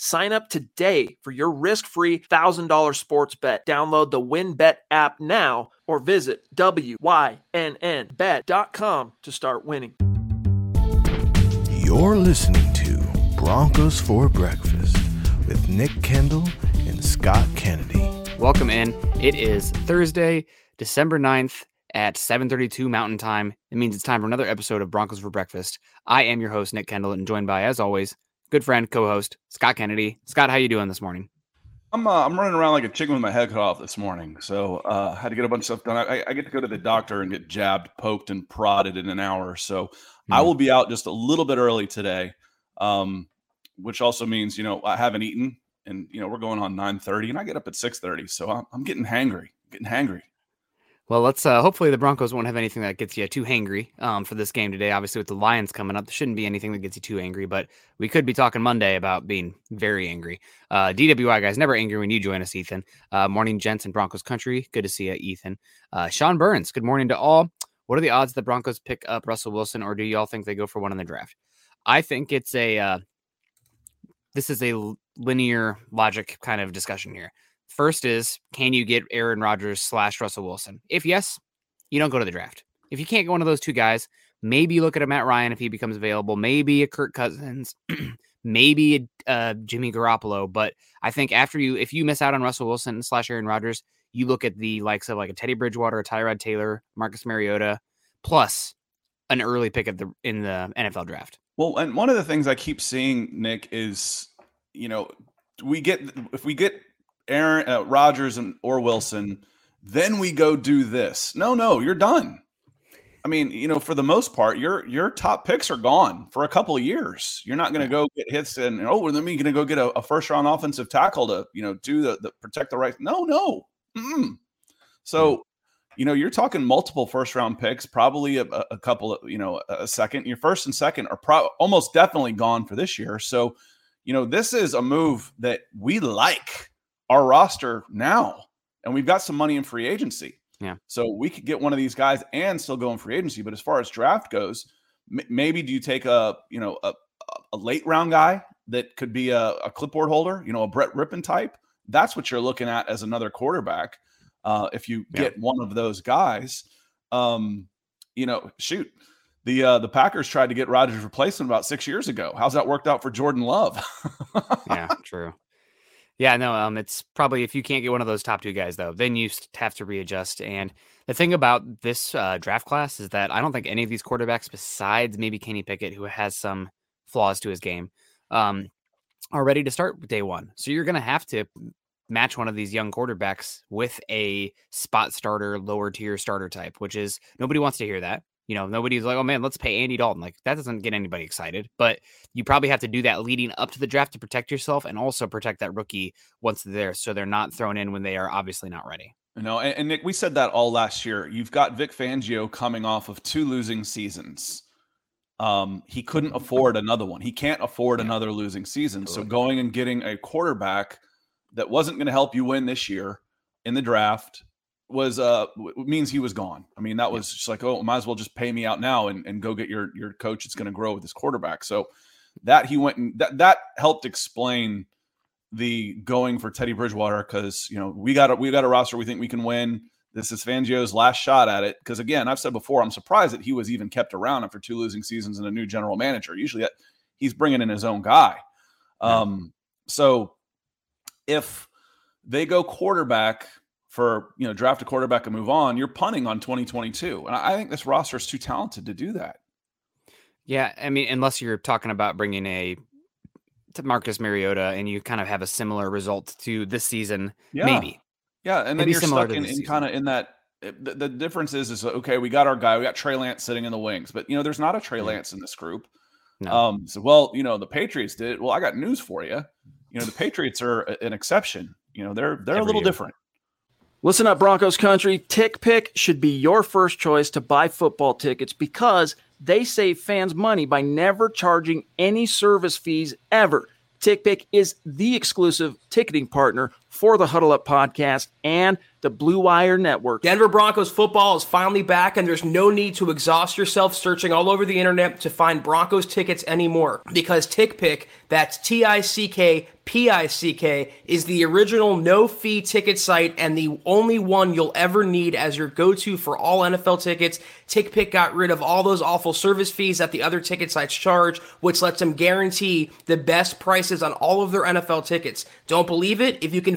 Sign up today for your risk-free $1,000 sports bet. Download the WynnBET app now or visit wynnbet.com to start winning. You're listening to Broncos for Breakfast with Nick Kendell and Scott Kennedy. Welcome in. It is Thursday, December 9th at 7:32 Mountain Time. It means it's time for another episode of Broncos for Breakfast. I am your host Nick Kendell and joined by as always good friend, co-host Scott Kennedy. Scott, how you doing this morning? I'm uh, I'm running around like a chicken with my head cut off this morning. So uh, had to get a bunch of stuff done. I, I, get to go to the doctor and get jabbed, poked, and prodded in an hour. So mm-hmm. I will be out just a little bit early today, um, which also means you know I haven't eaten, and you know we're going on 9:30, and I get up at 6:30. So I'm, I'm getting hangry, getting hangry. Well, let's uh, hopefully the Broncos won't have anything that gets you too hangry um, for this game today. Obviously, with the Lions coming up, there shouldn't be anything that gets you too angry, but we could be talking Monday about being very angry. Uh, DWI guys, never angry when you join us, Ethan. Uh, morning, gents in Broncos country. Good to see you, Ethan. Uh, Sean Burns, good morning to all. What are the odds the Broncos pick up Russell Wilson, or do y'all think they go for one in the draft? I think it's a uh, this is a linear logic kind of discussion here. First is can you get Aaron Rodgers slash Russell Wilson? If yes, you don't go to the draft. If you can't get one of those two guys, maybe look at a Matt Ryan if he becomes available, maybe a Kirk Cousins, maybe a uh, Jimmy Garoppolo. But I think after you, if you miss out on Russell Wilson slash Aaron Rodgers, you look at the likes of like a Teddy Bridgewater, a Tyrod Taylor, Marcus Mariota, plus an early pick at the in the NFL draft. Well, and one of the things I keep seeing, Nick, is you know we get if we get Aaron uh, Rodgers and or Wilson, then we go do this. No, no, you're done. I mean, you know, for the most part, your your top picks are gone for a couple of years. You're not going to go get hits and oh, then we're going to go get a, a, first round offensive tackle to you know do the, the protect the right. No, no. Mm-mm. So, you know, you're talking multiple first round picks, probably a, a, couple of you know a second. Your first and second are pro- almost definitely gone for this year. So, you know, this is a move that we like our roster now, and we've got some money in free agency. Yeah. So we could get one of these guys and still go in free agency. But as far as draft goes, m- maybe do you take a you know a, a late round guy that could be a, a, clipboard holder, you know, a Brett Rypien type? That's what you're looking at as another quarterback. Uh, if you get yeah. one of those guys, um, you know, shoot. The uh, the Packers tried to get Rodgers replacement about six years ago. How's that worked out for Jordan Love? yeah, true. Yeah, no, um, it's probably if you can't get one of those top two guys though, then you have to readjust. And the thing about this uh, draft class is that I don't think any of these quarterbacks, besides maybe Kenny Pickett, who has some flaws to his game, um, are ready to start day one. So you're going to have to match one of these young quarterbacks with a spot starter, lower tier starter type, which is nobody wants to hear that. You know, nobody's like, oh man, let's pay Andy Dalton. Like that doesn't get anybody excited. But you probably have to do that leading up to the draft to protect yourself and also protect that rookie once they're there, so they're not thrown in when they are obviously not ready. You know, and, and Nick, we said that all last year. You've got Vic Fangio coming off of two losing seasons. Um, he couldn't afford another one. He can't afford another losing season. So going and getting a quarterback that wasn't going to help you win this year in the draft was uh means he was gone. I mean, that was just like, oh, might as well just pay me out now and, and go get your your coach It's going to grow with this quarterback. So that he went and that that helped explain the going for Teddy Bridgewater because you know we got a we got a roster we think we can win. This is Fangio's last shot at it because again, I've said before, I'm surprised that he was even kept around after two losing seasons and a new general manager. Usually, he's bringing in his own guy. Um, so if they go quarterback for you know draft a quarterback and move on, you're punting on 2022, and I think this roster is too talented to do that. Yeah, I mean, unless you're talking about bringing a to Marcus Mariota and you kind of have a similar result to this season, yeah. maybe. Yeah, and then you're stuck in, in kind of in that. Eh, the, the, difference is, is okay. We got our guy. We got Trey Lance sitting in the wings, but you know, there's not a Trey Lance in this group. No. Um, so well, you know, the Patriots did. Well, I got news for you. You know, the Patriots are an exception. You know, they're they're Every a little year. different. Listen up, Broncos country. TickPick should be your first choice to buy football tickets because they save fans money by never charging any service fees ever. TickPick is the exclusive ticketing partner for the Huddle Up podcast and the Blue Wire Network. Denver Broncos football is finally back, and there's no need to exhaust yourself searching all over the internet to find Broncos tickets anymore because TickPick, that's T I C K P I C K, is the original no fee ticket site and the only one you'll ever need as your go to for all NFL tickets. TickPick got rid of all those awful service fees that the other ticket sites charge, which lets them guarantee the best prices on all of their NFL tickets. Don't believe it? If you can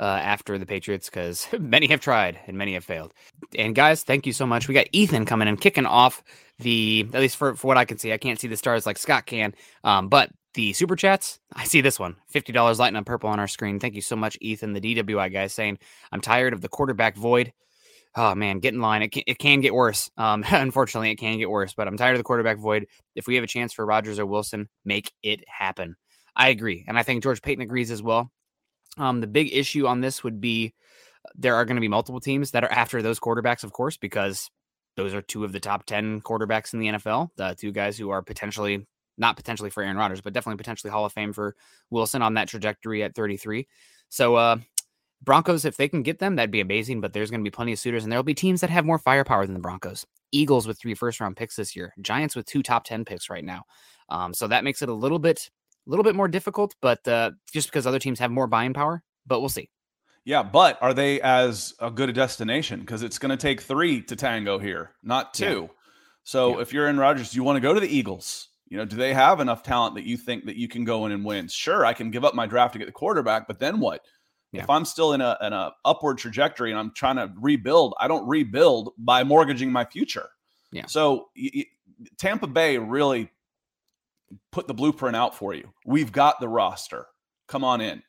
uh, after the Patriots because many have tried and many have failed. And guys, thank you so much. We got Ethan coming and kicking off the at least for, for what I can see. I can't see the stars like Scott can, um, but the super chats, I see this one $50 lighting up purple on our screen. Thank you so much, Ethan, the DWI guy, saying, I'm tired of the quarterback void. Oh man, get in line. It can, it can get worse. Um, unfortunately, it can get worse, but I'm tired of the quarterback void. If we have a chance for Rodgers or Wilson, make it happen. I agree. And I think George Paton agrees as well. Um, the big issue on this would be there are going to be multiple teams that are after those quarterbacks, of course, because those are two of the top 10 quarterbacks in the NFL. The two guys who are potentially, not potentially for Aaron Rodgers, but definitely potentially Hall of Fame for Wilson on that trajectory at 33. So, uh, Broncos, if they can get them, that'd be amazing. But there's going to be plenty of suitors, and there'll be teams that have more firepower than the Broncos. Eagles with three first round picks this year, Giants with two top 10 picks right now. Um, so that makes it a little bit, a little bit more difficult, but uh, just because other teams have more buying power, but we'll see. Yeah, but are they as a good a destination? Because it's going to take three to tango here, not two. Yeah. So yeah. if you're in Rodgers, do you want to go to the Eagles? You know, do they have enough talent that you think that you can go in and win? Sure, I can give up my draft to get the quarterback, but then what? Yeah. If I'm still in a in a upward trajectory and I'm trying to rebuild, I don't rebuild by mortgaging my future. Yeah. So y- Tampa Bay really put the blueprint out for you. We've got the roster. Come on in.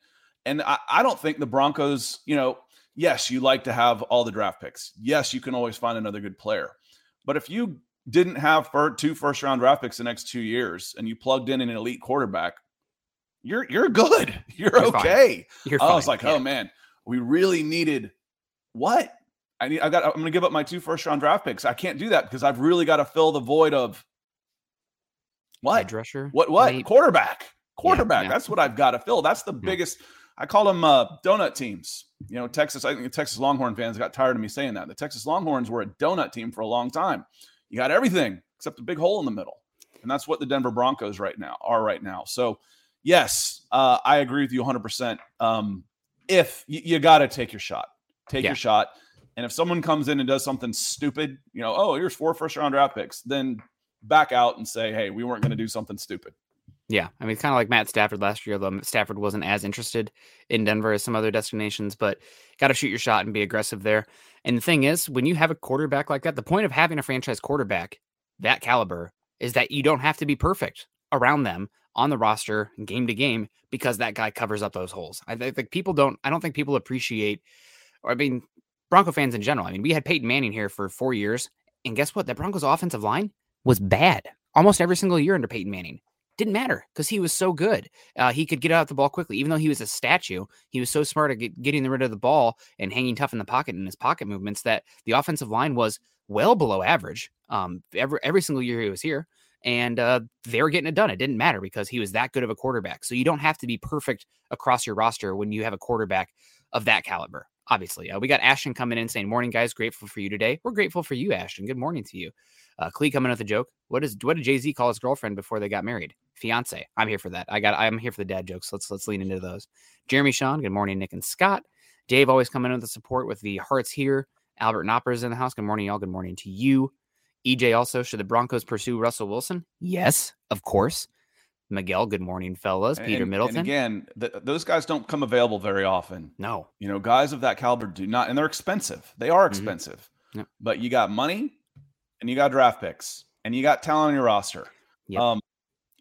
And I, I don't think the Broncos, you know, yes, you like to have all the draft picks. Yes, you can always find another good player. But if you didn't have for two first round draft picks the next two years and you plugged in an elite quarterback, you're you're good. You're, you're okay. You're I was like, yeah. oh man, we really needed what? I need I got I'm gonna give up my two first round draft picks. I can't do that because I've really got to fill the void of what? What what? Quarterback. Quarterback. Yeah, yeah. That's what I've got to fill. That's the biggest I call them uh, donut teams. You know, Texas, I think the Texas Longhorn fans got tired of me saying that. The Texas Longhorns were a donut team for a long time. You got everything except a big hole in the middle. And that's what the Denver Broncos right now are right now. So, yes, uh, I agree with you 100%. Um, if you, you got to take your shot, take yeah. your shot. And if someone comes in and does something stupid, you know, oh, here's four first round draft picks, then back out and say, hey, we weren't going to do something stupid. Yeah, I mean, it's kind of like Matt Stafford last year, though Stafford wasn't as interested in Denver as some other destinations, but got to shoot your shot and be aggressive there. And the thing is, when you have a quarterback like that, the point of having a franchise quarterback that caliber is that you don't have to be perfect around them on the roster game to game because that guy covers up those holes. I think people don't, I don't think people appreciate, or I mean, Bronco fans in general. I mean, we had Peyton Manning here for four years, and guess what? That Broncos offensive line was bad almost every single year under Peyton Manning. Didn't matter because he was so good. Uh, he could get out the ball quickly, even though he was a statue. He was so smart at get, getting rid of the ball and hanging tough in the pocket and his pocket movements that the offensive line was well below average. Um, every every single year he was here, and uh, they were getting it done. It didn't matter because he was that good of a quarterback. So you don't have to be perfect across your roster when you have a quarterback of that caliber. Obviously, uh, we got Ashton coming in saying, "Morning, guys. Grateful for you today. We're grateful for you, Ashton. Good morning to you." Uh, Clee coming with a joke. What is what did Jay Z call his girlfriend before they got married? Fiance. I'm here for that. I got. I'm here for the dad jokes. Let's let's lean into those. Jeremy Sean. Good morning, Nick and Scott. Dave always coming in with the support with the hearts here. Albert Nopper's in the house. Good morning, y'all. Good morning to you. EJ also. Should the Broncos pursue Russell Wilson? Yes, of course. Miguel, good morning, fellas. Peter and, Middleton. And again, the, those guys don't come available very often. No. You know, guys of that caliber do not, and they're expensive. They are mm-hmm. expensive. Mm-hmm. Yep. But you got money, and you got draft picks and you got talent on your roster. Yep. Um,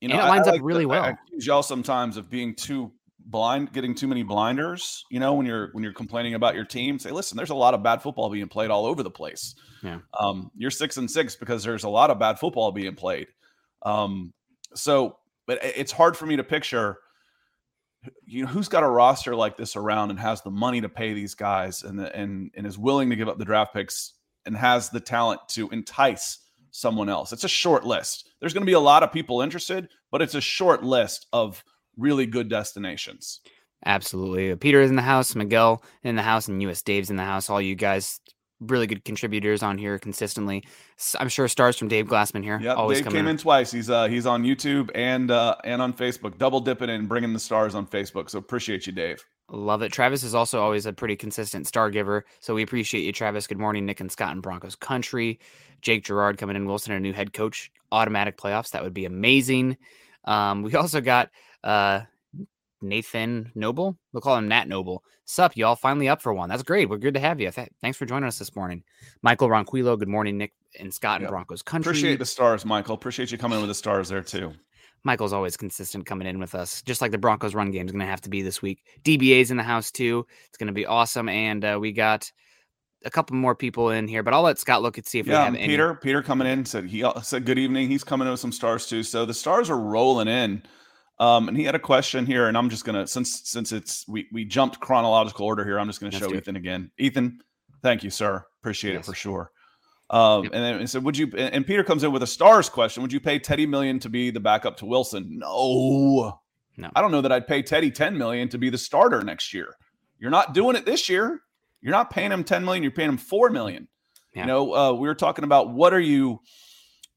you know, And it lines I up like really to- well. I accuse y'all sometimes of being too blind, getting too many blinders. You know, when you're when you're complaining about your team, say, listen, there's a lot of bad football being played all over the place. Yeah. Um, you're six and six because there's a lot of bad football being played. Um, so, but it's hard for me to picture. You know, who's got a roster like this around and has the money to pay these guys and the, and and is willing to give up the draft picks and has the talent to entice someone else. It's a short list. There's going to be a lot of people interested, but it's a short list of really good destinations. Absolutely. Peter is in the house, Miguel in the house, and US Dave's in the house. All you guys, really good contributors on here consistently. I'm sure stars from Dave Glassman here. Yeah, Dave came in twice. He's uh he's on YouTube and uh and on Facebook, double dipping and bringing the stars on Facebook. So appreciate you, Dave. Love it. Travis is also always a pretty consistent star giver. So we appreciate you, Travis. Good morning, Nick and Scott in Broncos country. Jake Gerard coming in. Wilson, a new head coach. Automatic playoffs. That would be amazing. Um, we also got uh, Nathan Noble. We'll call him Nat Noble. Sup, y'all? Finally up for one. That's great. We're good to have you. Th- thanks for joining us this morning. Michael Ronquillo. Good morning, Nick and Scott in Broncos country. Appreciate the stars, Michael. Appreciate you coming in with the stars there too. Michael's always consistent coming in with us, just like the Broncos run game is going to have to be this week. DBA's in the house too. It's going to be awesome. And uh, we got a couple more people in here, but I'll let Scott look and see if we Yeah, have and any. Peter. Peter coming in said he said good evening. He's coming in with some stars too. So the stars are rolling in. Um, and he had a question here, and I'm just gonna since since it's we we jumped chronological order here. I'm just gonna Let's show. Ethan again. Ethan, thank you, sir. Appreciate Yes. it for sure. Um, Yep. and then so would you? And Peter comes in with a stars question. Would you pay Teddy million to be the backup to Wilson? No, No. I don't know that I'd pay Teddy 10 million to be the starter next year. You're not doing it this year. You're not paying him 10 million. You're paying him 4 million. Yeah. You know, uh, we were talking about what are you,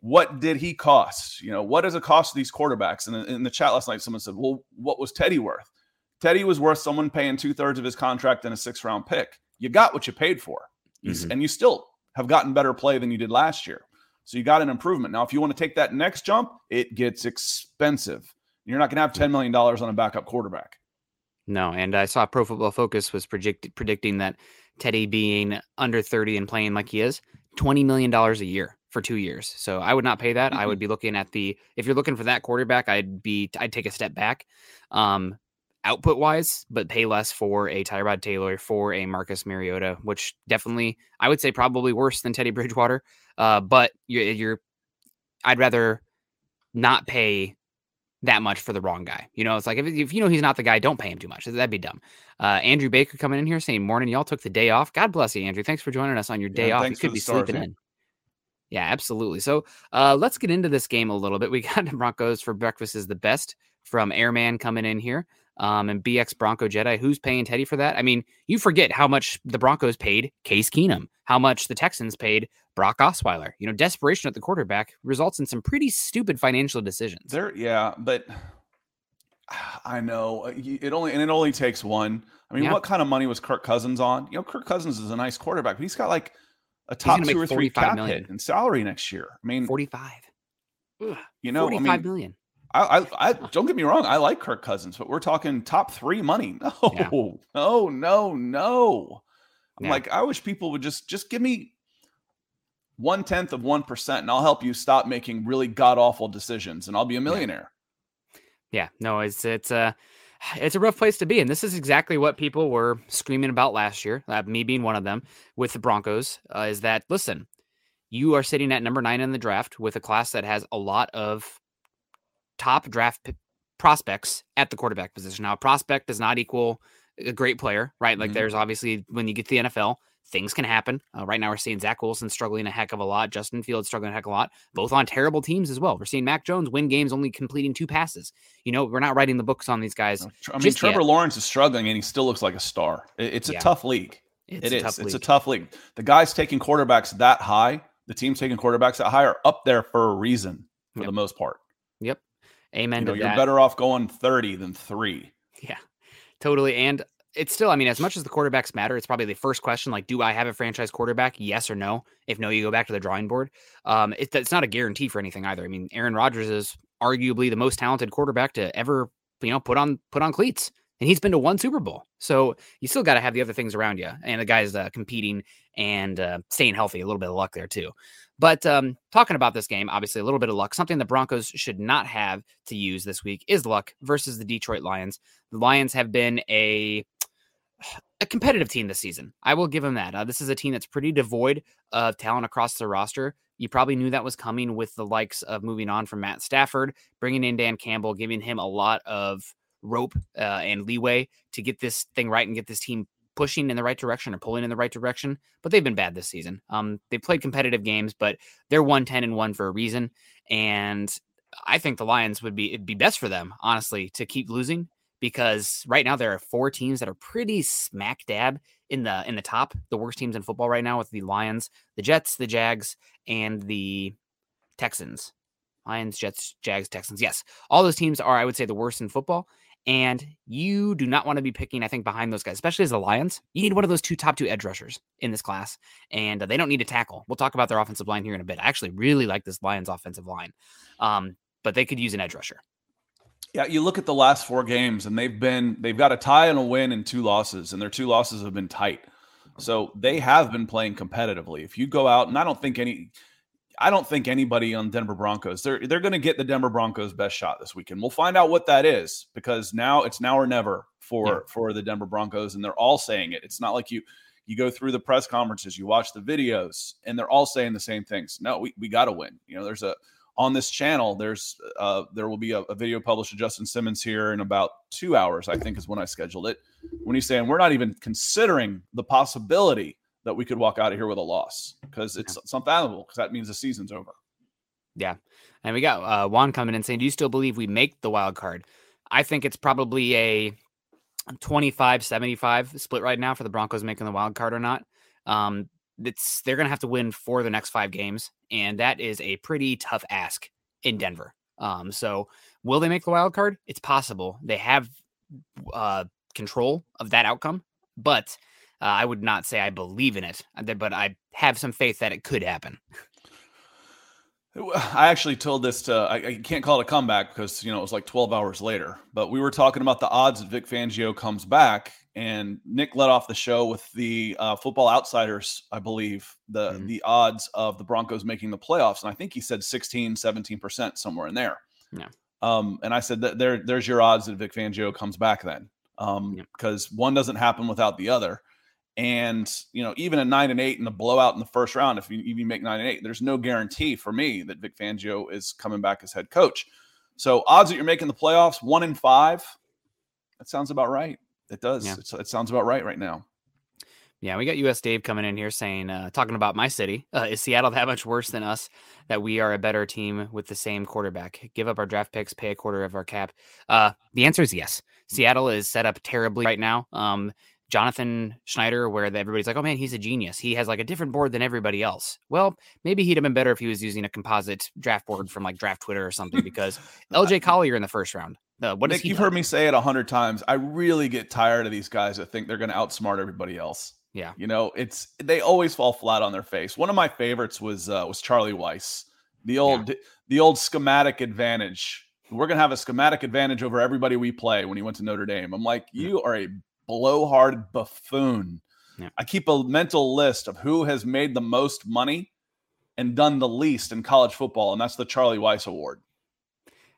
what did he cost? You know, what does it cost these quarterbacks? And in the chat last night, someone said, well, what was Teddy worth? Teddy was worth someone paying two thirds of his contract and a six round pick. You got what you paid for. Mhm. And you still have gotten better play than you did last year. So you got an improvement. Now, if you want to take that next jump, it gets expensive. You're not going to have $10 million on a backup quarterback. No, and I saw Pro Football Focus was predict- predicting that Teddy being under 30 and playing like he is, $20 million a year for two years. So I would not pay that. I would be looking at the, if you're looking for that quarterback, I'd be, I'd take a step back. Um, output wise, but pay less for a Tyrod Taylor, for a Marcus Mariota, which definitely I would say probably worse than Teddy Bridgewater. Uh, but you're, you're I'd rather not pay that much for the wrong guy. You know, it's like if, if you know he's not the guy, don't pay him too much. That'd be dumb. Uh, Andrew Baker coming in here saying, "Morning, y'all took the day off. God bless you, Andrew. Thanks for joining us on your day Yeah, off. You could be sleeping in." Yeah, absolutely. So uh, let's get into this game a little bit. We got Broncos for breakfast is the best from Airman coming in here. Um, and BX Bronco Jedi, who's paying Teddy for that? I mean, you forget how much the Broncos paid Case Keenum, how much the Texans paid Brock Osweiler. You know, desperation at the quarterback results in some pretty stupid financial decisions. There, yeah, but I know uh, it only and it only takes one. I mean, Yeah. what kind of money was Kirk Cousins on? You know, Kirk Cousins is a nice quarterback, but he's got like a top two or three cap million. hit in salary next year. I mean, 45. you know, I mean, million. I, I, I don't get me wrong, I like Kirk Cousins, but we're talking top three money. No, Yeah. no, no, no. I'm Yeah. like, I wish people would just just give me one tenth of one percent, and I'll help you stop making really god awful decisions, and I'll be a millionaire. Yeah, no, it's it's a it's a rough place to be, and this is exactly what people were screaming about last year. Uh, me being one of them with the Broncos uh, is that listen, you are sitting at number nine in the draft with a class that has a lot of top draft p- prospects at the quarterback position. Now, a prospect does not equal a great player, right? Like, Mhm. there's obviously when you get to the NFL, things can happen. Uh, right now, we're seeing Zach Wilson struggling a heck of a lot, Justin Fields struggling a heck of a lot, both on terrible teams as well. We're seeing Mac Jones win games only completing two passes. You know, we're not writing the books on these guys. I mean, Trevor yet. Lawrence is struggling, and he still looks like a star. It's a Yeah. tough league. It's It a is. It's a tough league. The guys taking quarterbacks that high, the teams taking quarterbacks that high, are up there for a reason for Yep. the most part. Yep. Amen You know, you're that. better off going 30 than three. Yeah, totally. And it's still, I mean, as much as the quarterbacks matter, it's probably the first question like, do I have a franchise quarterback? Yes or no? If no, you go back to the drawing board. Um, it, it's not a guarantee for anything either. I mean, Aaron Rodgers is arguably the most talented quarterback to ever, you know, put on put on cleats. and he's been to one Super Bowl. So you still got to have the other things around you, and the guys uh, competing and uh, staying healthy. A little bit of luck there too. But um, talking about this game, obviously a little bit of luck. Something the Broncos should not have to use this week is luck versus the Detroit Lions. The Lions have been a a competitive team this season. I will give them that. Uh, this is a team that's pretty devoid of talent across the roster. You probably knew that was coming with the likes of moving on from Matt Stafford, bringing in Dan Campbell, giving him a lot of rope uh, and leeway to get this thing right and get this team pushing in the right direction or pulling in the right direction. But they've been bad this season. Um, they've played competitive games, but they're one ten and one for a reason. And I think the Lions would be it'd be best for them, honestly, to keep losing because right now there are four teams that are pretty smack dab in the in the top, the worst teams in football right now with the Lions, the Jets, the Jags, and the Texans. Lions, Jets, Jags, Texans. Yes, all those teams are, I would say, the worst in football. And you do not want to be picking, I think, behind those guys, especially as the Lions. You need one of those two top two edge rushers in this class, and they don't need to tackle. We'll talk about their offensive line here in a bit. I actually really like this Lions offensive line, um, but they could use an edge rusher. Yeah, you look at the last four games, and they've been they've got a tie and a win and two losses, and their two losses have been tight. So they have been playing competitively. If you go out, and I don't think any I don't think anybody on Denver Broncos they're they're going to get the Denver Broncos best shot this weekend. We'll find out what that is because now it's now or never for yeah. for the Denver Broncos, and they're all saying it. It's not like you you go through the press conferences, you watch the videos, and they're all saying the same things. No, we, we got to win. You know, there's a on this channel. There's uh there will be a, a video published to Justin Simmons here in about two hours. I think is when I scheduled it. When he's saying we're not even considering the possibility that we could walk out of here with a loss because it's, it's unfathomable because that means the season's over. Yeah. And we got uh, Juan coming in saying, Do you still believe we make the wild card? I think it's probably a 25 75 split right now for the Broncos making the wild card or not. Um, it's they're going to have to win for the next five games, and that is a pretty tough ask in Denver. Um, so will they make the wild card? It's possible. They have uh, control of that outcome, but uh, I would not say I believe in it, uh, but I have some faith that it could happen. I actually told this to, I, I, can't call it a comeback because, you know, it was like 12 hours later, but we were talking about the odds that Vic Fangio comes back. And Nick led off the show with the uh, football outsiders, I believe, the, mm-hmm. the odds of the Broncos making the playoffs. And I think he said 16, 17%, somewhere in there. Yeah. Um, and I said that there, there's your odds that Vic Fangio comes back then. Um, because one doesn't happen without the other. And you know, even a nine and eight in the blowout in the first round, if you even make nine and eight, there's no guarantee for me that Vic Fangio is coming back as head coach. So odds that you're making the playoffs, one in five, that sounds about right. It does. Yeah. it sounds about right right now. Yeah, we got US Dave coming in here saying, uh, talking about my city. Uh, is Seattle that much worse than us? That we are a better team with the same quarterback? Give up our draft picks, pay a quarter of our cap. Uh, the answer is yes. Seattle is set up terribly right now. Um, Jonathan Schneider, where everybody's like, oh man, he's a genius. He has like a different board than everybody else. Well, maybe he'd have been better if he was using a composite draft board from like Draft Twitter or something because LJ Collier in the first round. What Nick, you've heard me say it a hundred times. I really get tired of these guys that think they're going to outsmart everybody else. Yeah, you know, it's they always fall flat on their face. One of my favorites was uh, was Charlie Weis, the old yeah. the old schematic advantage. We're going to have a schematic advantage over everybody we play when he went to Notre Dame. I'm like, you are a blowhard buffoon. Yeah. I keep a mental list of who has made the most money and done the least in college football, and that's the Charlie Weis Award.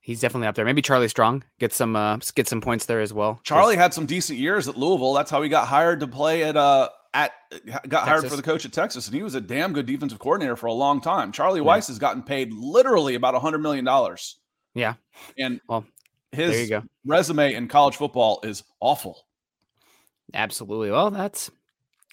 He's definitely up there. Maybe Charlie Strong gets some uh, get some points there as well. Charlie had some decent years at Louisville. That's how he got hired to play at uh at got Texas. hired for the coach at Texas, and he was a damn good defensive coordinator for a long time. Charlie yeah. Weis has gotten paid literally about a hundred million dollars. Yeah, and well, his resume in college football is awful. Absolutely. Well, that's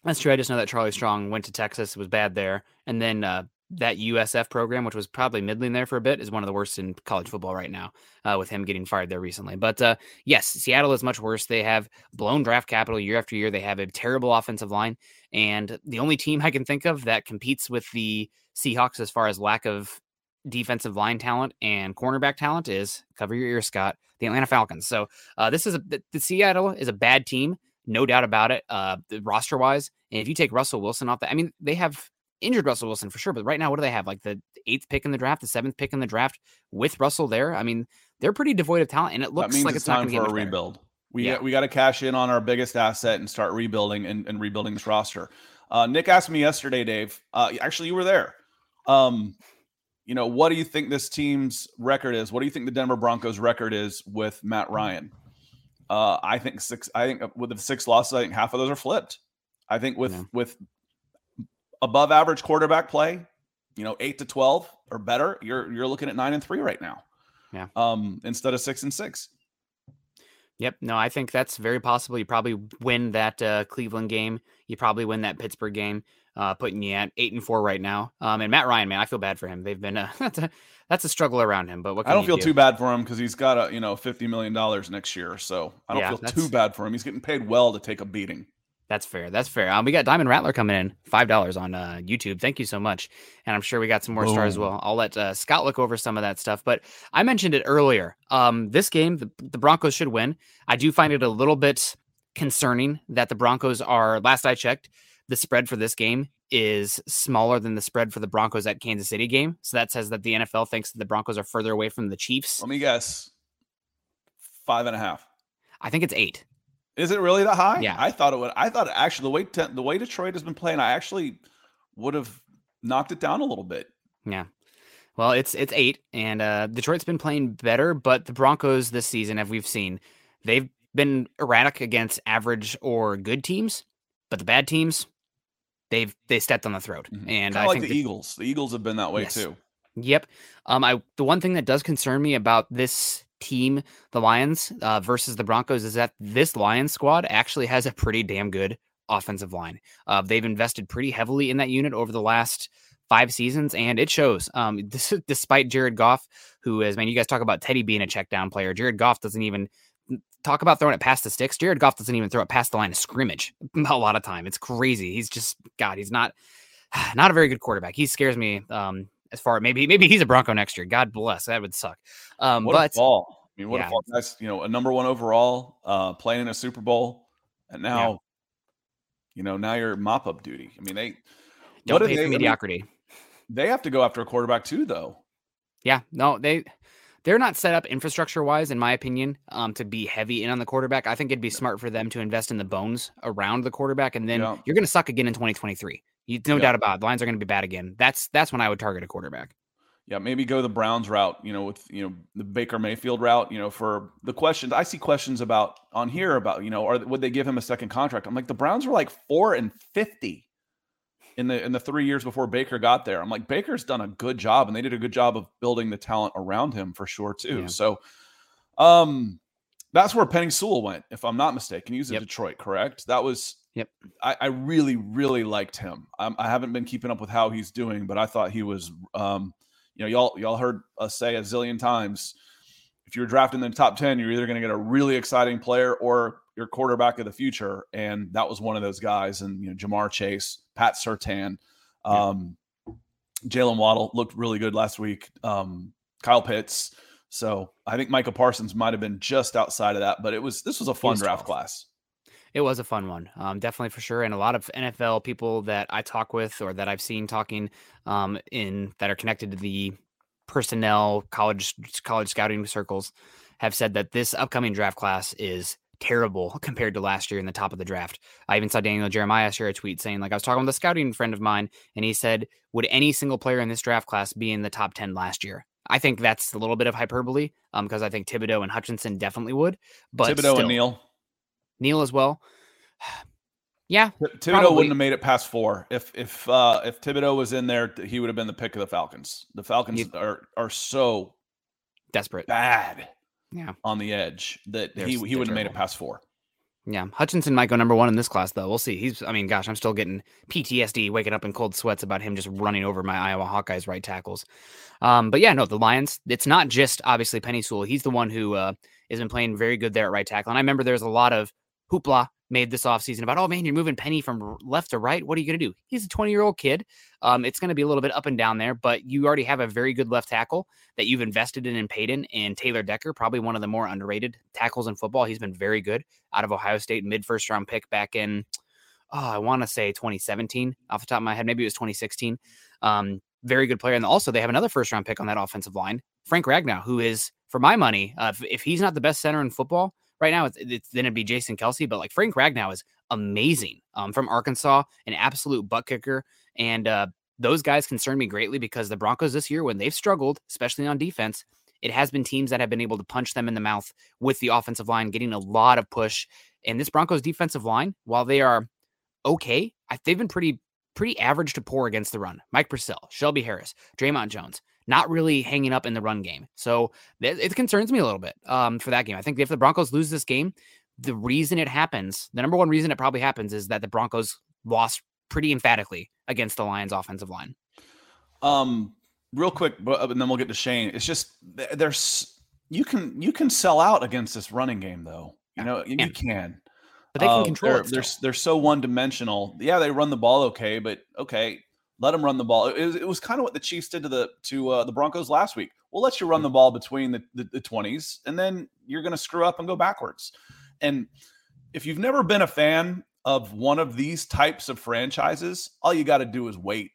that's true. I just know that Charlie Strong went to Texas, was bad there, and then uh, that USF program, which was probably middling there for a bit, is one of the worst in college football right now, uh, with him getting fired there recently. But uh, yes, Seattle is much worse. They have blown draft capital year after year. They have a terrible offensive line, and the only team I can think of that competes with the Seahawks as far as lack of defensive line talent and cornerback talent is cover your ears, Scott. The Atlanta Falcons. So uh, this is a the Seattle is a bad team no doubt about it. Uh, roster wise, and if you take Russell Wilson off that, I mean, they have injured Russell Wilson for sure, but right now, what do they have? Like the eighth pick in the draft, the seventh pick in the draft with Russell there. I mean, they're pretty devoid of talent, and it looks like it's, it's time not for a rebuild. We Yeah. got, we got to cash in on our biggest asset and start rebuilding and, and rebuilding this roster. Uh, Nick asked me yesterday, Dave. Uh, actually, you were there. Um, you know, what do you think this team's record is? What do you think the Denver Broncos' record is with Matt Ryan? Uh, I think six. I think with the six losses, I think half of those are flipped. I think with Yeah. with above average quarterback play, you know, eight to twelve or better, you're you're looking at nine and three right now. Yeah. Um, instead of six and six. Yep. No, I think that's very possible. You probably win that uh, Cleveland game. You probably win that Pittsburgh game, uh, putting you at eight and four right now. Um, and Matt Ryan, man, I feel bad for him. They've been uh, that's a that's a struggle around him. But what I don't feel do? too bad for him because he's got a you know fifty million dollars next year, so I don't Yeah, feel that's- too bad for him. He's getting paid well to take a beating. That's fair. That's fair. Um, we got Diamond Rattler coming in five dollars on uh, YouTube. Thank you so much, and I'm sure we got some more stars as well. I'll let uh, Scott look over some of that stuff. But I mentioned it earlier. Um, this game, the, the Broncos should win. I do find it a little bit concerning that the Broncos are. Last I checked, the spread for this game is smaller than the spread for the Broncos at Kansas City game. So that says that the NFL thinks that the Broncos are further away from the Chiefs. Let me guess, five and a half. I think it's eight. Is it really that high? Yeah. I thought it would. I thought actually the way te- the way Detroit has been playing, I actually would have knocked it down a little bit. Yeah. Well, it's it's eight, and uh, Detroit's been playing better, but the Broncos this season, as we've seen, they've been erratic against average or good teams, but the bad teams, they've they stepped on the throat. And Kind I like think the that- Eagles. The Eagles have been that way Yes. too. Yep. Um, I the one thing that does concern me about this team, the Lions uh, versus the Broncos, is that this Lions squad actually has a pretty damn good offensive line. Uh, they've invested pretty heavily in that unit over the last five seasons, and it shows. Um, this despite Jared Goff, who is man, you guys talk about Teddy being a check down player. Jared Goff doesn't even talk about throwing it past the sticks. Jared Goff doesn't even throw it past the line of scrimmage a lot of time. It's crazy. He's just God. He's not not a very good quarterback. He scares me. Um, as far maybe maybe he's a Bronco next year. God bless. That would suck. Um, What a but fall! I mean, what yeah. a fall! That's you know a number one overall, uh, playing in a Super Bowl, and now, you know, now you're mop up duty. I mean, they don't what pay they, I mean, mediocrity. they have to go after a quarterback too, though. Yeah, no, they they're not set up infrastructure wise, in my opinion, um, to be heavy in on the quarterback. I think it'd be smart for them to invest in the bones around the quarterback, and then Yeah. you're going to suck again in 2023. You, no Yeah. doubt about it. The Lions are going to be bad again. That's that's when I would target a quarterback. Yeah, maybe go the Browns route, you know, with you know the Baker Mayfield route, you know, for the questions. I see questions about on here about, you know, are would they give him a second contract? I'm like, the Browns were like four and fifty in the in the three years before Baker got there. I'm like, Baker's done a good job, and they did a good job of building the talent around him for sure too. Yeah. So, um, that's where Penei Sewell went, if I'm not mistaken. He was in Yep. Detroit, correct? That was. Yep. I, I really, really liked him. I'm, I haven't been keeping up with how he's doing, but I thought he was. Um, you know, y'all y'all heard us say a zillion times, if you're drafting in the top ten, you're either going to get a really exciting player or your quarterback of the future, and that was one of those guys. And you know, Ja'Marr Chase, Pat Surtain, Yeah. um, Jaylen Waddle looked really good last week. Um, Kyle Pitts. So I think Micah Parsons might have been just outside of that, but it was this was a fun was draft tough. class. It was a fun one, um, definitely for sure. And a lot of NFL people that I talk with or that I've seen talking um, in that are connected to the personnel college college scouting circles have said that this upcoming draft class is terrible compared to last year in the top of the draft. I even saw Daniel Jeremiah share a tweet saying, like, I was talking with a scouting friend of mine, and he said, Would any single player in this draft class be in the top 10 last year? I think that's a little bit of hyperbole um, because I think Thibodeaux and Hutchinson definitely would. But Thibodeaux still, and Neal. Neal as well. yeah, Thibodeaux Probably. wouldn't have made it past four. If if uh if Thibodeaux was in there, he would have been the pick of the Falcons. The Falcons are are so desperate. bad Yeah. on the edge that They're he he wouldn't have made it past four. Yeah, Hutchinson might go number one in this class, though. We'll see. He's, I mean, gosh, I'm still getting PTSD, waking up in cold sweats about him just running over my Iowa Hawkeyes right tackles. Um, but yeah, no, the Lions. It's not just obviously Penei Sewell. He's the one who uh, has been playing very good there at right tackle. And I remember there's a lot of hoopla made this offseason about, oh man, you're moving Penei from left to right. What are you going to do? He's a 20 year old kid. Um, it's going to be a little bit up and down there, but you already have a very good left tackle that you've invested in in. And Taylor Decker, probably one of the more underrated tackles in football. He's been very good out of Ohio State, mid first round pick back in, oh, I want to say 2017 off the top of my head. Maybe it was 2016. Um, very good player. And also, they have another first round pick on that offensive line, Frank Ragnow, who is, for my money, uh, if, if he's not the best center in football right now it's, it's then it'd be Jason Kelce, but like Frank Ragnow is amazing um, from Arkansas, an absolute butt kicker. And uh, those guys concern me greatly because the Broncos this year, when they've struggled, especially on defense, it has been teams that have been able to punch them in the mouth with the offensive line, getting a lot of push. And this Broncos defensive line, while they are okay, they've been pretty pretty average to poor against the run. Mike Purcell, Shelby Harris, Dre'Mont Jones, not really hanging up in the run game. So it, it concerns me a little bit um, for that game. I think if the Broncos lose this game, the reason it happens, the number one reason it probably happens is that the Broncos lost pretty emphatically against the Lions offensive line. Um, real quick, and then we'll get to Shane. It's just there's you can you can sell out against this running game though. You know you, can. But they can uh, control they're, it. They're, they're so one dimensional. Yeah, they run the ball okay, but okay, let them run the ball. It was, it was kind of what the Chiefs did to the to uh, the Broncos last week. We'll let you run the ball between the, the, the 20s, and then you're going to screw up and go backwards. And if you've never been a fan of one of these types of franchises, all you got to do is wait,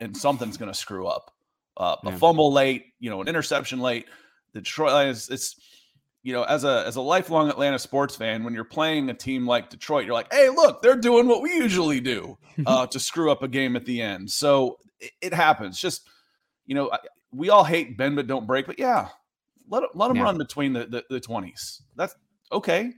and something's going to screw up. Uh, a fumble late, you know, an interception late. The Detroit Lions, it's you know, as a as a lifelong Atlanta sports fan, when you're playing a team like Detroit, you're like, hey, look, they're doing what we usually do uh, to screw up a game at the end. So it, it happens. Just you know, we all hate bend but don't break, but yeah, let let them yeah. run between the the twenties. That's okay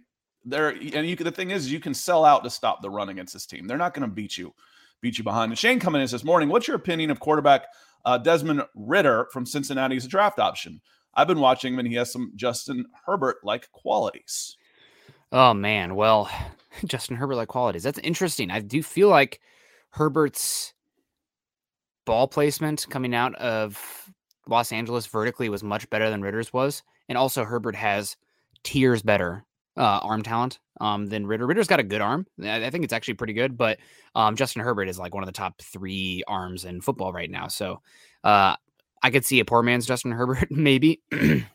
there and you the thing is you can sell out to stop the run against this team. They're not going to beat you beat you behind. And Shane coming in this morning, what's your opinion of quarterback uh, Desmond Ridder from Cincinnati as a draft option? I've been watching him and he has some Justin Herbert like qualities. Oh man, well, Justin Herbert like qualities. That's interesting. I do feel like Herbert's ball placement coming out of Los Angeles vertically was much better than Ridder's was, and also Herbert has tiers better uh, arm talent um, than Ridder. Ridder's got a good arm. I, think it's actually pretty good, but um, Justin Herbert is like one of the top three arms in football right now. So uh, I could see a poor man's Justin Herbert maybe.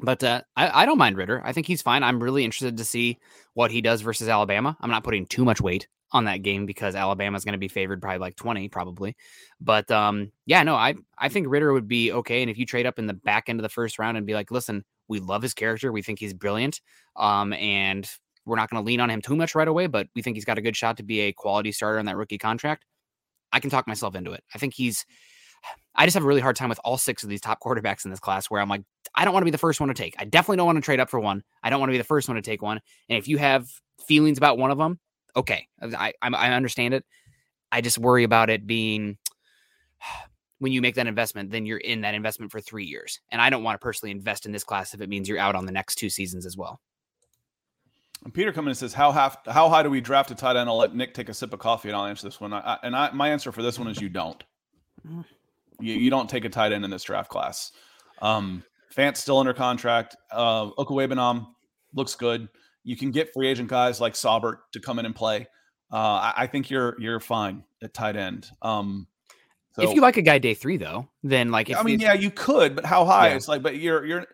but uh, I, I, don't mind Ridder. I think he's fine. I'm really interested to see what he does versus Alabama. I'm not putting too much weight on that game because Alabama is going to be favored probably like 20 probably. But um, yeah, no, I I think Ridder would be okay. And if you trade up in the back end of the first round and be like, listen, we love his character. We think he's brilliant. Um, and we're not going to lean on him too much right away, but we think he's got a good shot to be a quality starter on that rookie contract. I can talk myself into it. I think he's. I just have a really hard time with all six of these top quarterbacks in this class where I'm like, I don't want to be the first one to take. I definitely don't want to trade up for one. I don't want to be the first one to take one. And if you have feelings about one of them, okay, I, I, I understand it. I just worry about it being when you make that investment, then you're in that investment for three years. And I don't want to personally invest in this class if it means you're out on the next two seasons as well. And Peter coming and says, "How half, how high do we draft a tight end?" I'll let Nick take a sip of coffee, and I'll answer this one. I, and I, my answer for this one is you don't. Mm. You, you don't take a tight end in this draft class. Um, Fant's still under contract. Uh, Okwuegbunam looks good. You can get free agent guys like Saubert to come in and play. Uh, I, I, think you're you're fine at tight end. Um, so, if you like a guy day three though, then like if I mean, yeah, you could, but how high? Yeah. It's like, but you're you're.